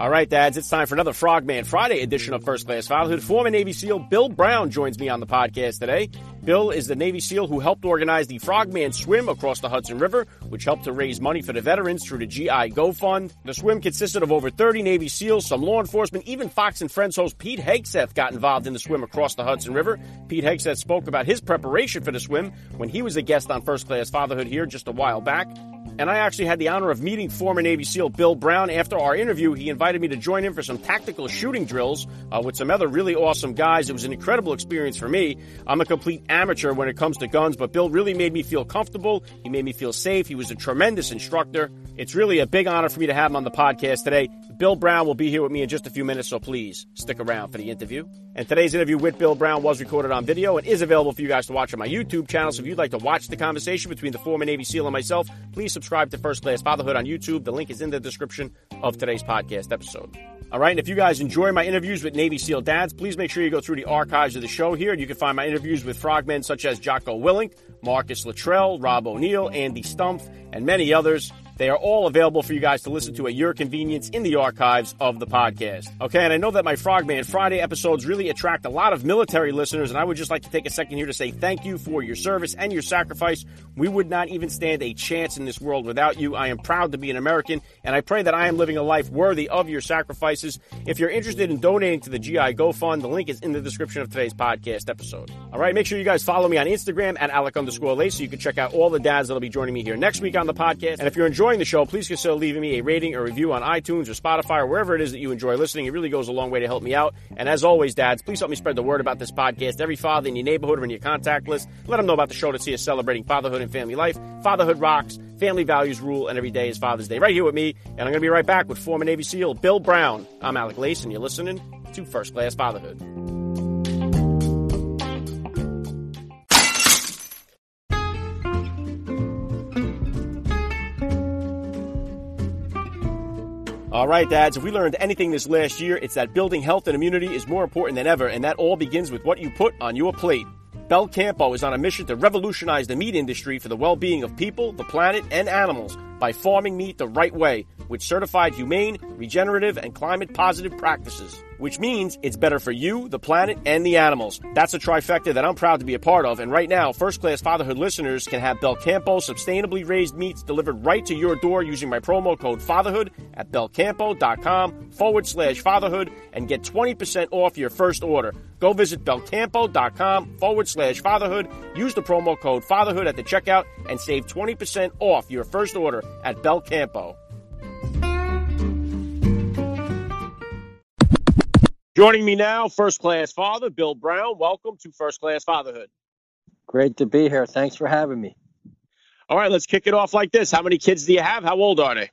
All right, dads, it's time for another Frogman Friday edition of First Class Fatherhood. Former Navy SEAL Bill Brown joins me on the podcast today. Bill is the Navy SEAL who helped organize the Frogman Swim across the Hudson River, which helped to raise money for the veterans through the GI Go Fund. The swim consisted of over 30 Navy SEALs, some law enforcement, even Fox and Friends host Pete Hegseth got involved in the swim across the Hudson River. Pete Hegseth spoke about his preparation for the swim when he was a guest on First Class Fatherhood here just a while back. And I actually had the honor of meeting former Navy SEAL Bill Brown. After our interview, he invited me to join him for some tactical shooting drills uh, with some other really awesome guys. It was an incredible experience for me. I'm a complete amateur when it comes to guns, but Bill really made me feel comfortable. He made me feel safe. He was a tremendous instructor. It's really a big honor for me to have him on the podcast today. Bill Brown will be here with me in just a few minutes, so please stick around for the interview. And today's interview with Bill Brown was recorded on video and is available for you guys to watch on my YouTube channel. So if you'd like to watch the conversation between the former Navy SEAL and myself, please subscribe to First Class Fatherhood on YouTube. The link is in the description of today's podcast episode. All right, and if you guys enjoy my interviews with Navy SEAL dads, please make sure you go through the archives of the show here. You can find my interviews with frogmen such as Jocko Willink, Marcus Luttrell, Rob O'Neill, Andy Stumpf, and many others. They are all available for you guys to listen to at your convenience in the archives of the podcast. Okay, and I know that my Frogman Friday episodes really attract a lot of military listeners, and I would just like to take a second here to say thank you for your service and your sacrifice. We would not even stand a chance in this world without you. I am proud to be an American, and I pray that I am living a life worthy of your sacrifices. If you're interested in donating to the GI Go Fund, the link is in the description of today's podcast episode. All right, make sure you guys follow me on Instagram at Alec underscore Lace so you can check out all the dads that'll be joining me here next week on the podcast. And if you're enjoying the show, please consider leaving me a rating or review on iTunes or Spotify or wherever it is that you enjoy listening. It really goes a long way to help me out. And as always, dads, please help me spread the word about this podcast. Every father in your neighborhood or in your contact list, let them know about the show to see us celebrating fatherhood and family life. Fatherhood rocks, family values rule, and every day is Father's Day. Right here with me, and I'm going to be right back with former Navy SEAL Bill Brown. I'm Alec Lace, and you're listening to First Class Fatherhood. All right, dads, if we learned anything this last year, it's that building health and immunity is more important than ever, and that all begins with what you put on your plate. Belcampo is on a mission to revolutionize the meat industry for the well being of people, the planet, and animals by farming meat the right way with certified humane, regenerative, and climate positive practices. Which means it's better for you, the planet, and the animals. That's a trifecta that I'm proud to be a part of. And right now, first class fatherhood listeners can have Belcampo sustainably raised meats delivered right to your door using my promo code fatherhood at belcampo.com forward slash fatherhood and get 20% off your first order. Go visit belcampo.com forward slash fatherhood. Use the promo code fatherhood at the checkout and save 20% off your first order at Belcampo. Joining me now, first class father, Bill Brown. Welcome to First Class Fatherhood. Great to be here. Thanks for having me. All right, let's kick it off like this. How many kids do you have? How old are they?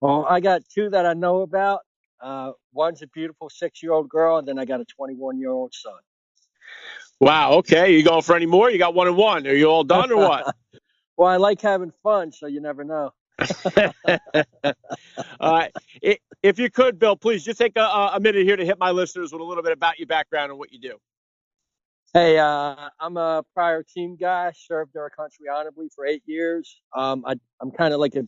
Well, I got two that I know about. Uh, one's a beautiful six year old girl, and then I got a 21 year old son. Wow, okay. You going for any more? You got one and one. Are you all done or what? well, I like having fun, so you never know. All right. If you could, Bill, please just take a, a, minute here to hit my listeners with a little bit about your background and what you do. Hey, uh, I'm a prior team guy. Served our country honorably for eight years. Um, I, I'm kind of like a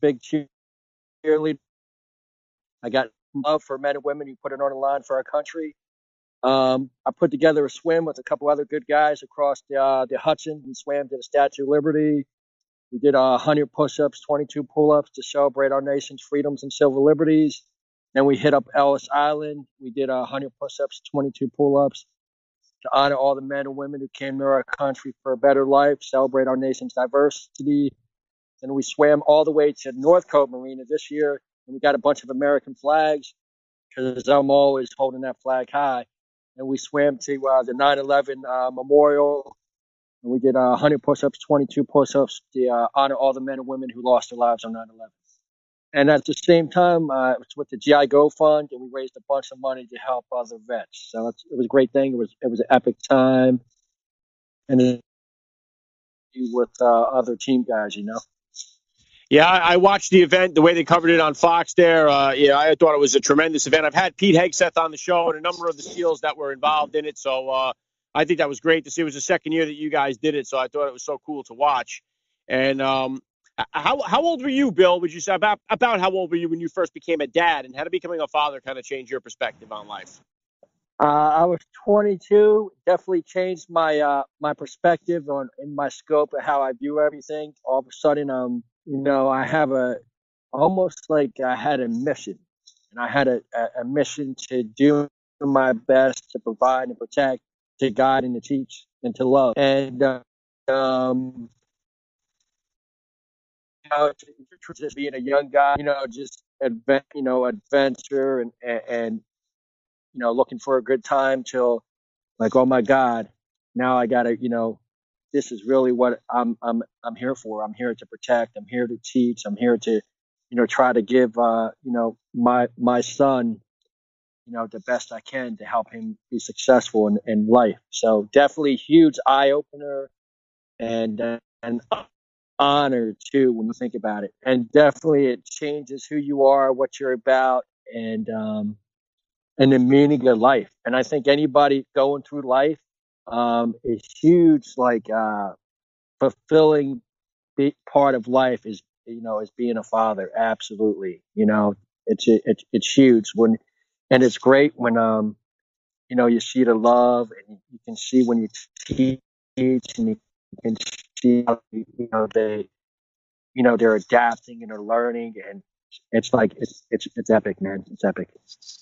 big cheerleader. I got love for men and women who put it on the line for our country. Um, I put together a swim with a couple other good guys across the, uh, the Hudson. We swam to the Statue of Liberty. We did uh, 100 push-ups, 22 pull-ups to celebrate our nation's freedoms and civil liberties. Then we hit up Ellis Island. We did uh, 100 push-ups, 22 pull-ups to honor all the men and women who came to our country for a better life, celebrate our nation's diversity. And we swam all the way to North Cove Marina this year, and we got a bunch of American flags because I'm always holding that flag high. And we swam to uh, the 9/11 uh, memorial and we did uh, 100 push-ups, 22 push-ups to uh, honor all the men and women who lost their lives on 9/11. and at the same time, uh, it was with the GI Go Fund, and we raised a bunch of money to help other vets. So it was a great thing. It was it was an epic time, and with uh, other team guys, you know. Yeah, I watched the event, the way they covered it on Fox there. Uh, yeah, I thought it was a tremendous event. I've had Pete Hegseth on the show and a number of the SEALs that were involved in it. So uh, I think that was great to see. It was the second year that you guys did it, so I thought it was so cool to watch. And um, how how old were you, Bill? Would you say about about how old were you when you first became a dad, and how did becoming a father kind of change your perspective on life? Uh, I was 22. Definitely changed my uh, my perspective on in my scope of how I view everything. All of a sudden, um, you know, I have a almost like I had a mission, and I had a, a, mission to do my best to provide and protect, to guide and to teach and to love. And um, you know, just being a young guy, you know, just advent, you know, adventure and, and, and you know, looking for a good time till like, oh my God, now I gotta, you know, this is really what I'm I'm I'm here for. I'm here to protect. I'm here to teach. I'm here to, you know, try to give uh, you know, my my son, you know, the best I can to help him be successful in, in life. So definitely huge eye opener and uh, and honor too when you think about it. And definitely it changes who you are, what you're about, and um, and the meaning of life. And I think anybody going through life um, is huge, like uh, fulfilling big part of life is you know is being a father. Absolutely, you know it's it's it's huge when, and it's great when um you know you see the love and you can see when you teach and you can see how you know they you know they're adapting and they're learning and it's like it's it's it's epic man it's epic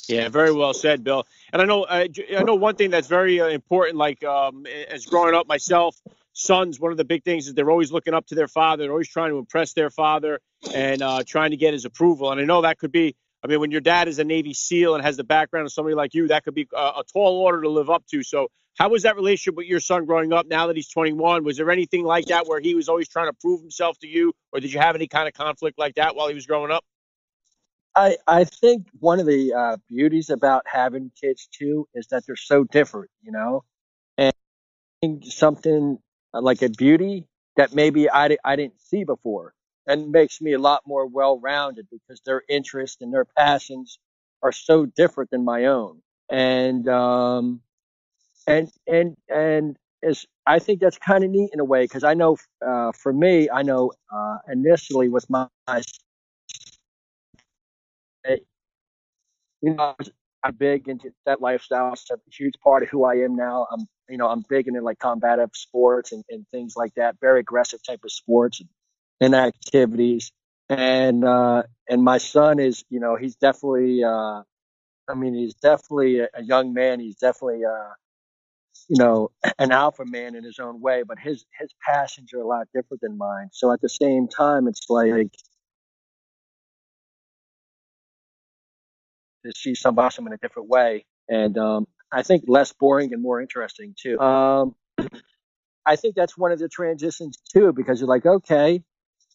yeah very well said bill and i know i, I know one thing that's very uh, important like um, as growing up myself sons one of the big things is they're always looking up to their father they're always trying to impress their father and uh, trying to get his approval and i know that could be I mean, when your dad is a Navy SEAL and has the background of somebody like you, that could be a, a tall order to live up to. So, how was that relationship with your son growing up now that he's 21? Was there anything like that where he was always trying to prove himself to you, or did you have any kind of conflict like that while he was growing up? I, I think one of the uh, beauties about having kids too is that they're so different, you know, and something like a beauty that maybe I, I didn't see before and makes me a lot more well rounded because their interests and their passions are so different than my own. And um, and and and is I think that's kind of neat in a way because I know uh, for me, I know uh, initially with my, you know, I'm big into that lifestyle. It's a huge part of who I am now. I'm, you know, I'm big into like combative sports and, and things like that, very aggressive type of sports and, activities. And uh, and my son is, you know, he's definitely, uh, I mean, he's definitely a, a young man. He's definitely uh, you know, an alpha man in his own way, but his his passions are a lot different than mine. So at the same time, it's like to see somebody in a different way, and um, I think less boring and more interesting too. Um, I think that's one of the transitions too, because you're like, okay,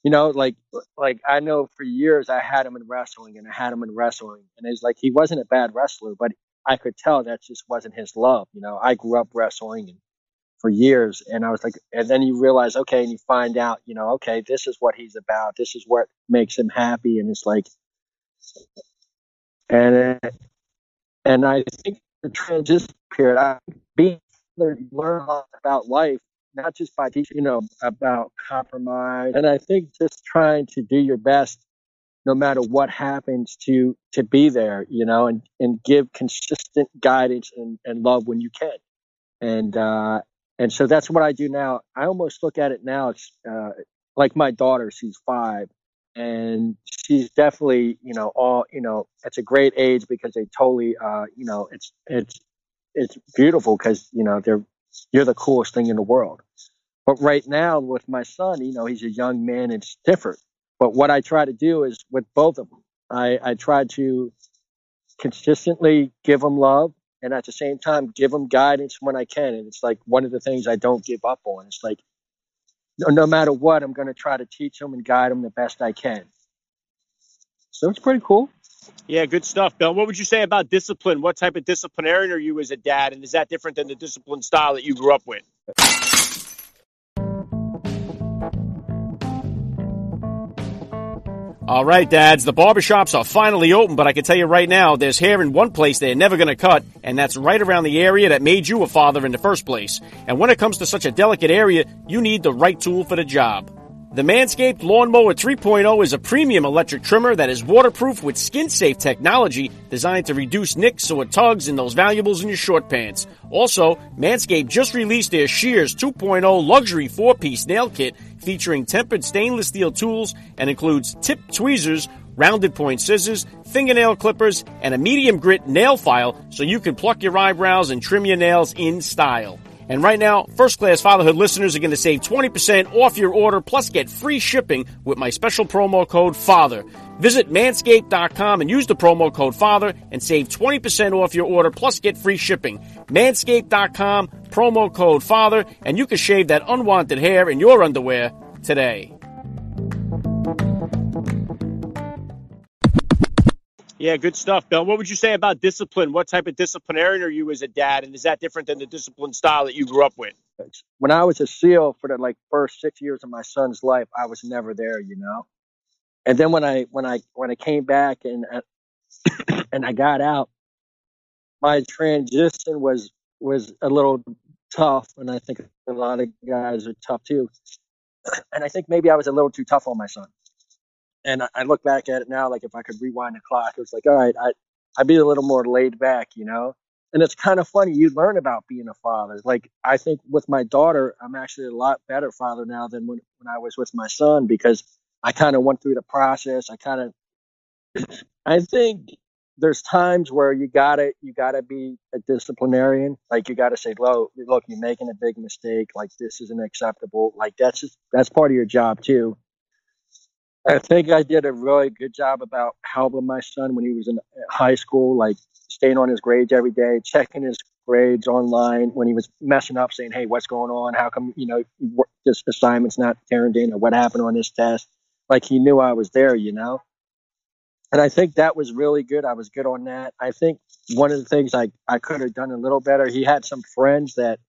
you know, like like I know for years I had him in wrestling and I had him in wrestling, and it's like he wasn't a bad wrestler, but I could tell that just wasn't his love. You know, I grew up wrestling and for years, and I was like, and then you realize, okay, and you find out, you know, okay, this is what he's about. This is what makes him happy, and it's like, and and I think the transition period, I being learn a lot about life, not just by teaching, you know, about compromise, and I think just trying to do your best no matter what happens to to be there you know and and give consistent guidance and, and love when you can. And uh and so that's what i do now. I almost look at it now it's uh like my daughter she's five and she's definitely you know all you know it's a great age because they totally uh you know it's it's it's beautiful because you know they're you're the coolest thing in the world but right now with my son you know he's a young man it's different but what I try to do is with both of them, I, I try to consistently give them love and at the same time give them guidance when I can. And it's like one of the things I don't give up on. It's like no, matter what, I'm going to try to teach them and guide them the best I can. So it's pretty cool. Yeah, good stuff, Bill. What would you say about discipline? What type of disciplinarian are you as a dad, and is that different than the discipline style that you grew up with? All right, dads, the barbershops are finally open, but I can tell you right now, there's hair in one place they're never going to cut, and that's right around the area that made you a father in the first place. And when it comes to such a delicate area, you need the right tool for the job. The Manscaped Lawnmower 3.0 is a premium electric trimmer that is waterproof with skin-safe technology designed to reduce nicks or tugs in those valuables in your short pants. Also, Manscaped just released their Shears 2.0 luxury 4-piece nail kit featuring tempered stainless steel tools and includes tip tweezers, rounded point scissors, fingernail clippers, and a medium grit nail file so you can pluck your eyebrows and trim your nails in style. And right now, first class fatherhood listeners are going to save 20% off your order plus get free shipping with my special promo code FATHER. Visit manscaped.com and use the promo code FATHER and save 20% off your order plus get free shipping. Manscaped.com, promo code FATHER, and you can shave that unwanted hair in your underwear today. Yeah, good stuff, Bill. What would you say about discipline? What type of disciplinarian are you as a dad, and is that different than the discipline style that you grew up with? When I was a SEAL for the like first six years of my son's life, I was never there, you know. And then when I when I when I came back and uh, and I got out, my transition was was a little tough, and I think a lot of guys are tough too. And I think maybe I was a little too tough on my son and I, look back at it now, like if I could rewind the clock, it was like, all right, I, I'd be a little more laid back, you know? And it's kind of funny. You learn about being a father. Like, I think with my daughter, I'm actually a lot better father now than when, when I was with my son because I kind of went through the process. I kind of, I think there's times where you gotta, you gotta be a disciplinarian. Like, you gotta say, look, look, you're making a big mistake. Like, this isn't acceptable. Like, that's just, that's part of your job too. I think I did a really good job about helping my son when he was in high school, like staying on his grades every day, checking his grades online when he was messing up, saying, "Hey, what's going on? How come you know this assignment's not turned in, or what happened on this test?" Like he knew I was there, you know. And I think that was really good. I was good on that. I think one of the things I I could have done a little better. He had some friends that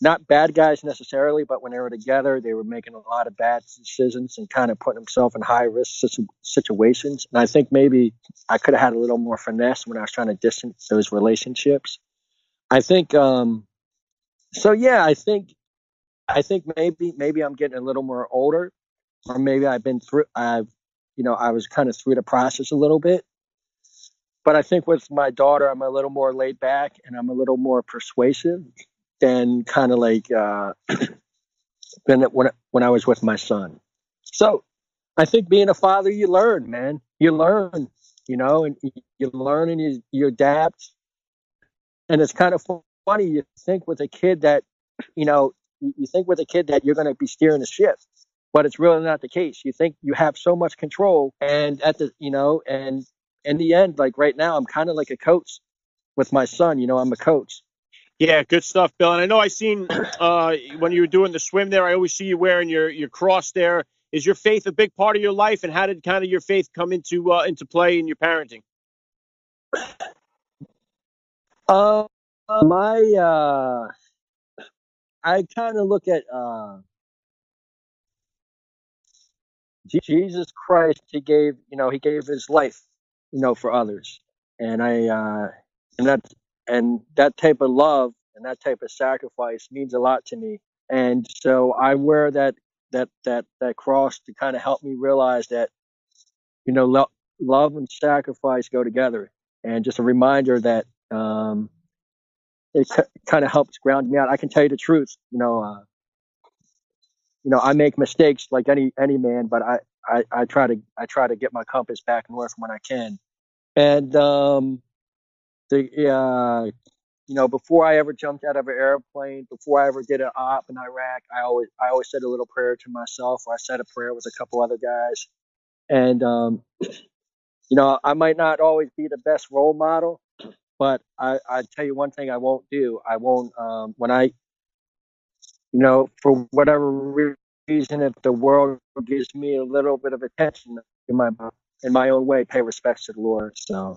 not bad guys necessarily, but when they were together, they were making a lot of bad decisions and kind of putting themselves in high risk situations. And I think maybe I could have had a little more finesse when I was trying to distance those relationships. I think, um, so yeah, I think, I think maybe, maybe I'm getting a little more older or maybe I've been through, I've, you know, I was kind of through the process a little bit. But I think with my daughter, I'm a little more laid back and I'm a little more persuasive than kind of like uh, than when when I was with my son. So I think being a father, you learn, man. You learn, you know, and you learn and you you adapt. And it's kind of funny. You think with a kid that, you know, you think with a kid that you're going to be steering the ship, but it's really not the case. You think you have so much control, and at the, you know, and in the end, like right now, I'm kind of like a coach with my son. You know, I'm a coach. Yeah, good stuff, Bill. And I know I seen uh, when you were doing the swim there. I always see you wearing your your cross there. Is your faith a big part of your life, and how did kind of your faith come into uh, into play in your parenting? Uh, my uh, I kind of look at uh, Jesus Christ. He gave you know he gave his life you know for others, and I uh, and that's and that type of love and that type of sacrifice means a lot to me. And so i wear that that that that cross to kind of help me realize that you know lo- love and sacrifice go together. And just a reminder that um it c- kind of helps ground me out. I can tell you the truth you know uh you know i make mistakes like any any man but i i, I try to i try to get my compass back north when i can. And um uh, you know before I ever jumped out of an airplane, before I ever did an op in Iraq, I always I always said a little prayer to myself. Or I said a prayer with a couple other guys, and um, you know I might not always be the best role model, but I I tell you one thing I won't do. I won't um, when I you know for whatever reason if the world gives me a little bit of attention in my in my own way, pay respects to the Lord. So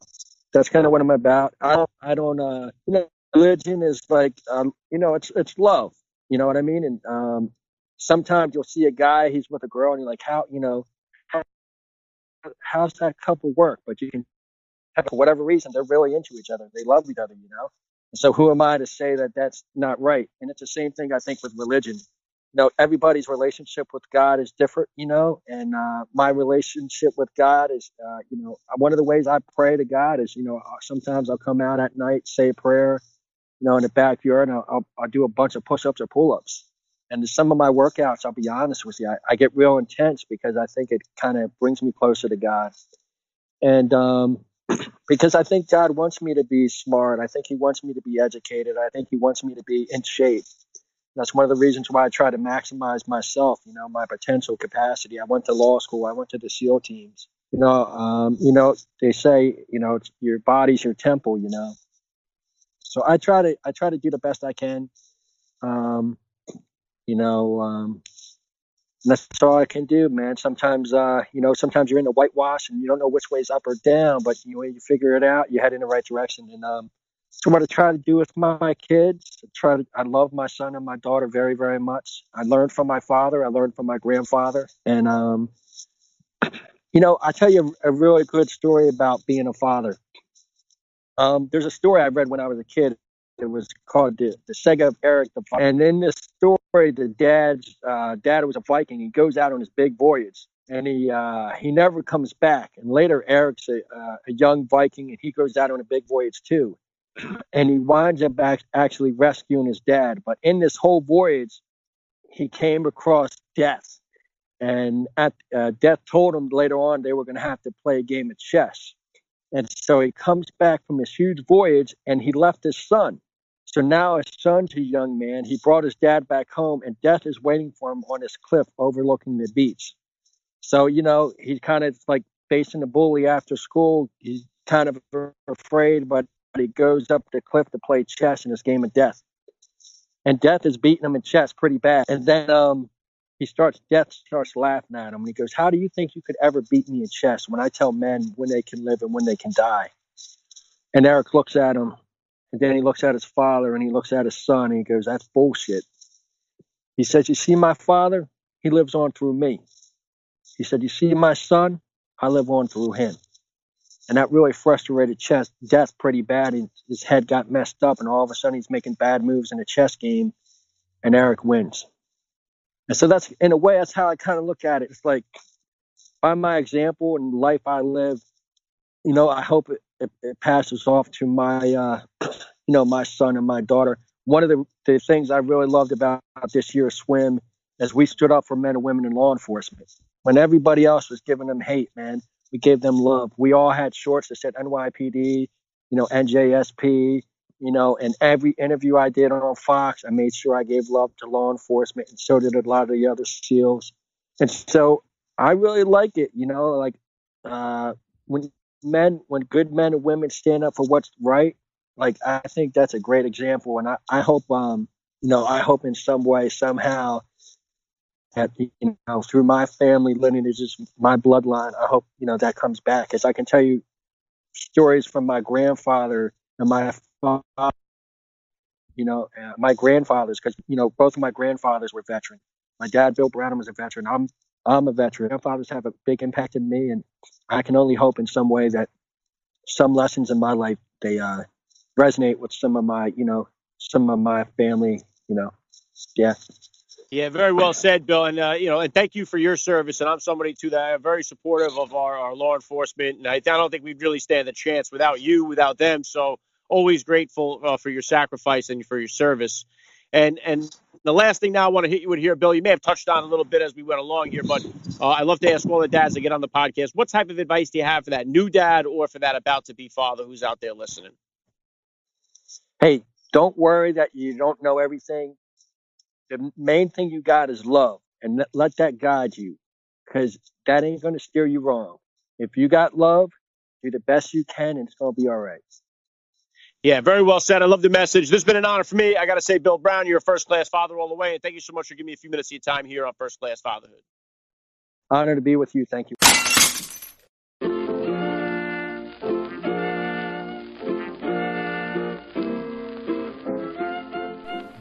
that's kind of what I'm about. I don't, I don't, uh, you know, religion is like, um, you know, it's it's love. You know what I mean? And um, sometimes you'll see a guy, he's with a girl, and you're like, how, you know, how, how's that couple work? But you can, for whatever reason, they're really into each other. They love each other, you know. So who am I to say that that's not right? And it's the same thing I think with religion know everybody's relationship with god is different you know and uh, my relationship with god is uh, you know one of the ways i pray to god is you know uh, sometimes i'll come out at night say a prayer you know in the backyard and i'll, I'll, I'll do a bunch of push-ups or pull-ups. And some of my workouts i'll be honest with you i, I get real intense because i think it kind of brings me closer to god. And um, because i think god wants me to be smart i think he wants me to be educated i think he wants me to be in shape that's one of the reasons why I try to maximize myself, you know, my potential capacity. I went to law school. I went to the SEAL teams. You know, um, you know, they say, you know, your body's your temple, you know. So I try to, I try to do the best I can. Um, you know, um, that's all I can do, man. Sometimes, uh, you know, sometimes you're in the whitewash and you don't know which way's up or down, but you you figure it out, you head in the right direction. And um, what I try to do with my kids, I try to, I love my son and my daughter very, very much. I learned from my father. I learned from my grandfather. And, um, you know, I tell you a, a really good story about being a father. Um, there's a story I read when I was a kid. It was called the, the Saga of Erik the Viking. And in this story, the dad's uh, dad was a Viking. He goes out on his big voyage and he uh, he never comes back. And later, Erik's a, uh, a young Viking, and he goes out on a big voyage too and he winds up actually rescuing his dad. But in this whole voyage, he came across death, and at uh, death told him later on they were going to have to play a game of chess. And so he comes back from this huge voyage, and he left his son. So now his son's a young man. He brought his dad back home, and death is waiting for him on this cliff overlooking the beach. So you know he's kind of like facing the bully after school. He's kind of afraid, but he goes up the cliff to play chess in this game of death. And Death is beating him in chess pretty bad. And then um, he starts, Death starts laughing at him. And he goes, How do you think you could ever beat me in chess when I tell men when they can live and when they can die? And Erik looks at him. And then he looks at his father and he looks at his son and he goes, That's bullshit. He says, You see my father? He lives on through me. He said, You see my son? I live on through him and that really frustrated chess death pretty bad and his head got messed up and all of a sudden he's making bad moves in a chess game and erik wins. And so that's in a way that's how i kind of look at it. It's like by my example and life i live you know i hope it, it, it passes off to my uh, you know my son and my daughter. One of the, the things i really loved about this year's swim is we stood up for men and women in law enforcement. When everybody else was giving them hate man we gave them love. We all had shorts that said NYPD, you know, NJSP, you know, and every interview I did on Fox, I made sure I gave love to law enforcement, and so did a lot of the other SEALs. And so I really like it, you know, like uh, when men, when good men and women stand up for what's right, like I think that's a great example, and I, I hope, um, you know, I hope in some way, somehow, that you know through my family lineage is my bloodline. I hope you know that comes back. As i can tell you stories from my grandfather and my father you know uh, my grandfathers because you know both of my grandfathers were veterans. My dad bill brown was a veteran. I'm i'm a veteran. Grandfathers have a big impact in me and i can only hope in some way that some lessons in my life they uh resonate with some of my you know some of my family you know. Yeah yeah, very well said, Bill. And uh, you know, and thank you for your service. And I'm somebody too that I'm very supportive of our, our law enforcement. And I, I don't think we'd really stand a chance without you, without them. So always grateful uh, for your sacrifice and for your service. And and the last thing now I want to hit you with here, Bill. You may have touched on a little bit as we went along here, but uh, I love to ask all the dads that get on the podcast, what type of advice do you have for that new dad or for that about to be father who's out there listening? Hey, don't worry that you don't know everything the main thing you got is love and let that guide you because that ain't going to steer you wrong. If you got love, do the best you can and it's going to be all right. Yeah, very well said. I love the message. This has been an honor for me. I got to say, Bill Brown, you're a first class father all the way. And thank you so much for giving me a few minutes of your time here on First Class Fatherhood. Honor to be with you. Thank you.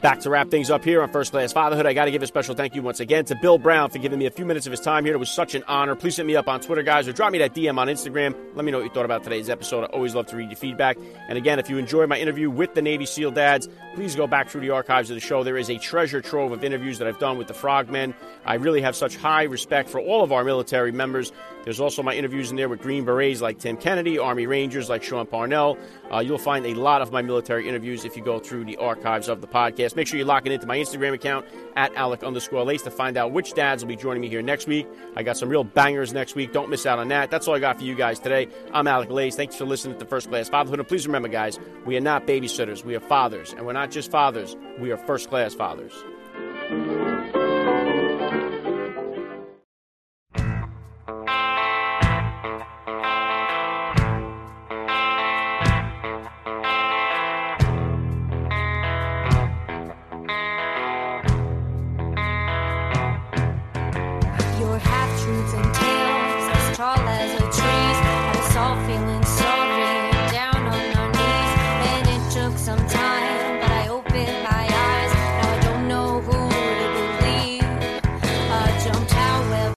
Back to wrap things up here on First Class Fatherhood. I got to give a special thank you once again to Bill Brown for giving me a few minutes of his time here. It was such an honor. Please hit me up on Twitter, guys, or drop me that DM on Instagram. Let me know what you thought about today's episode. I always love to read your feedback. And again, if you enjoyed my interview with the Navy SEAL dads, please go back through the archives of the show. There is a treasure trove of interviews that I've done with the frogmen. I really have such high respect for all of our military members. There's also my interviews in there with Green Berets like Tim Kennedy, Army Rangers like Sean Parnell. Uh, you'll find a lot of my military interviews if you go through the archives of the podcast. Make sure you lock it into my Instagram account at Alec underscore Lace to find out which dads will be joining me here next week. I got some real bangers next week. Don't miss out on that. That's all I got for you guys today. I'm Alec Lace. Thanks for listening to First Class Fatherhood. And please remember, guys, we are not babysitters. We are fathers. And we're not just fathers, we are first class fathers.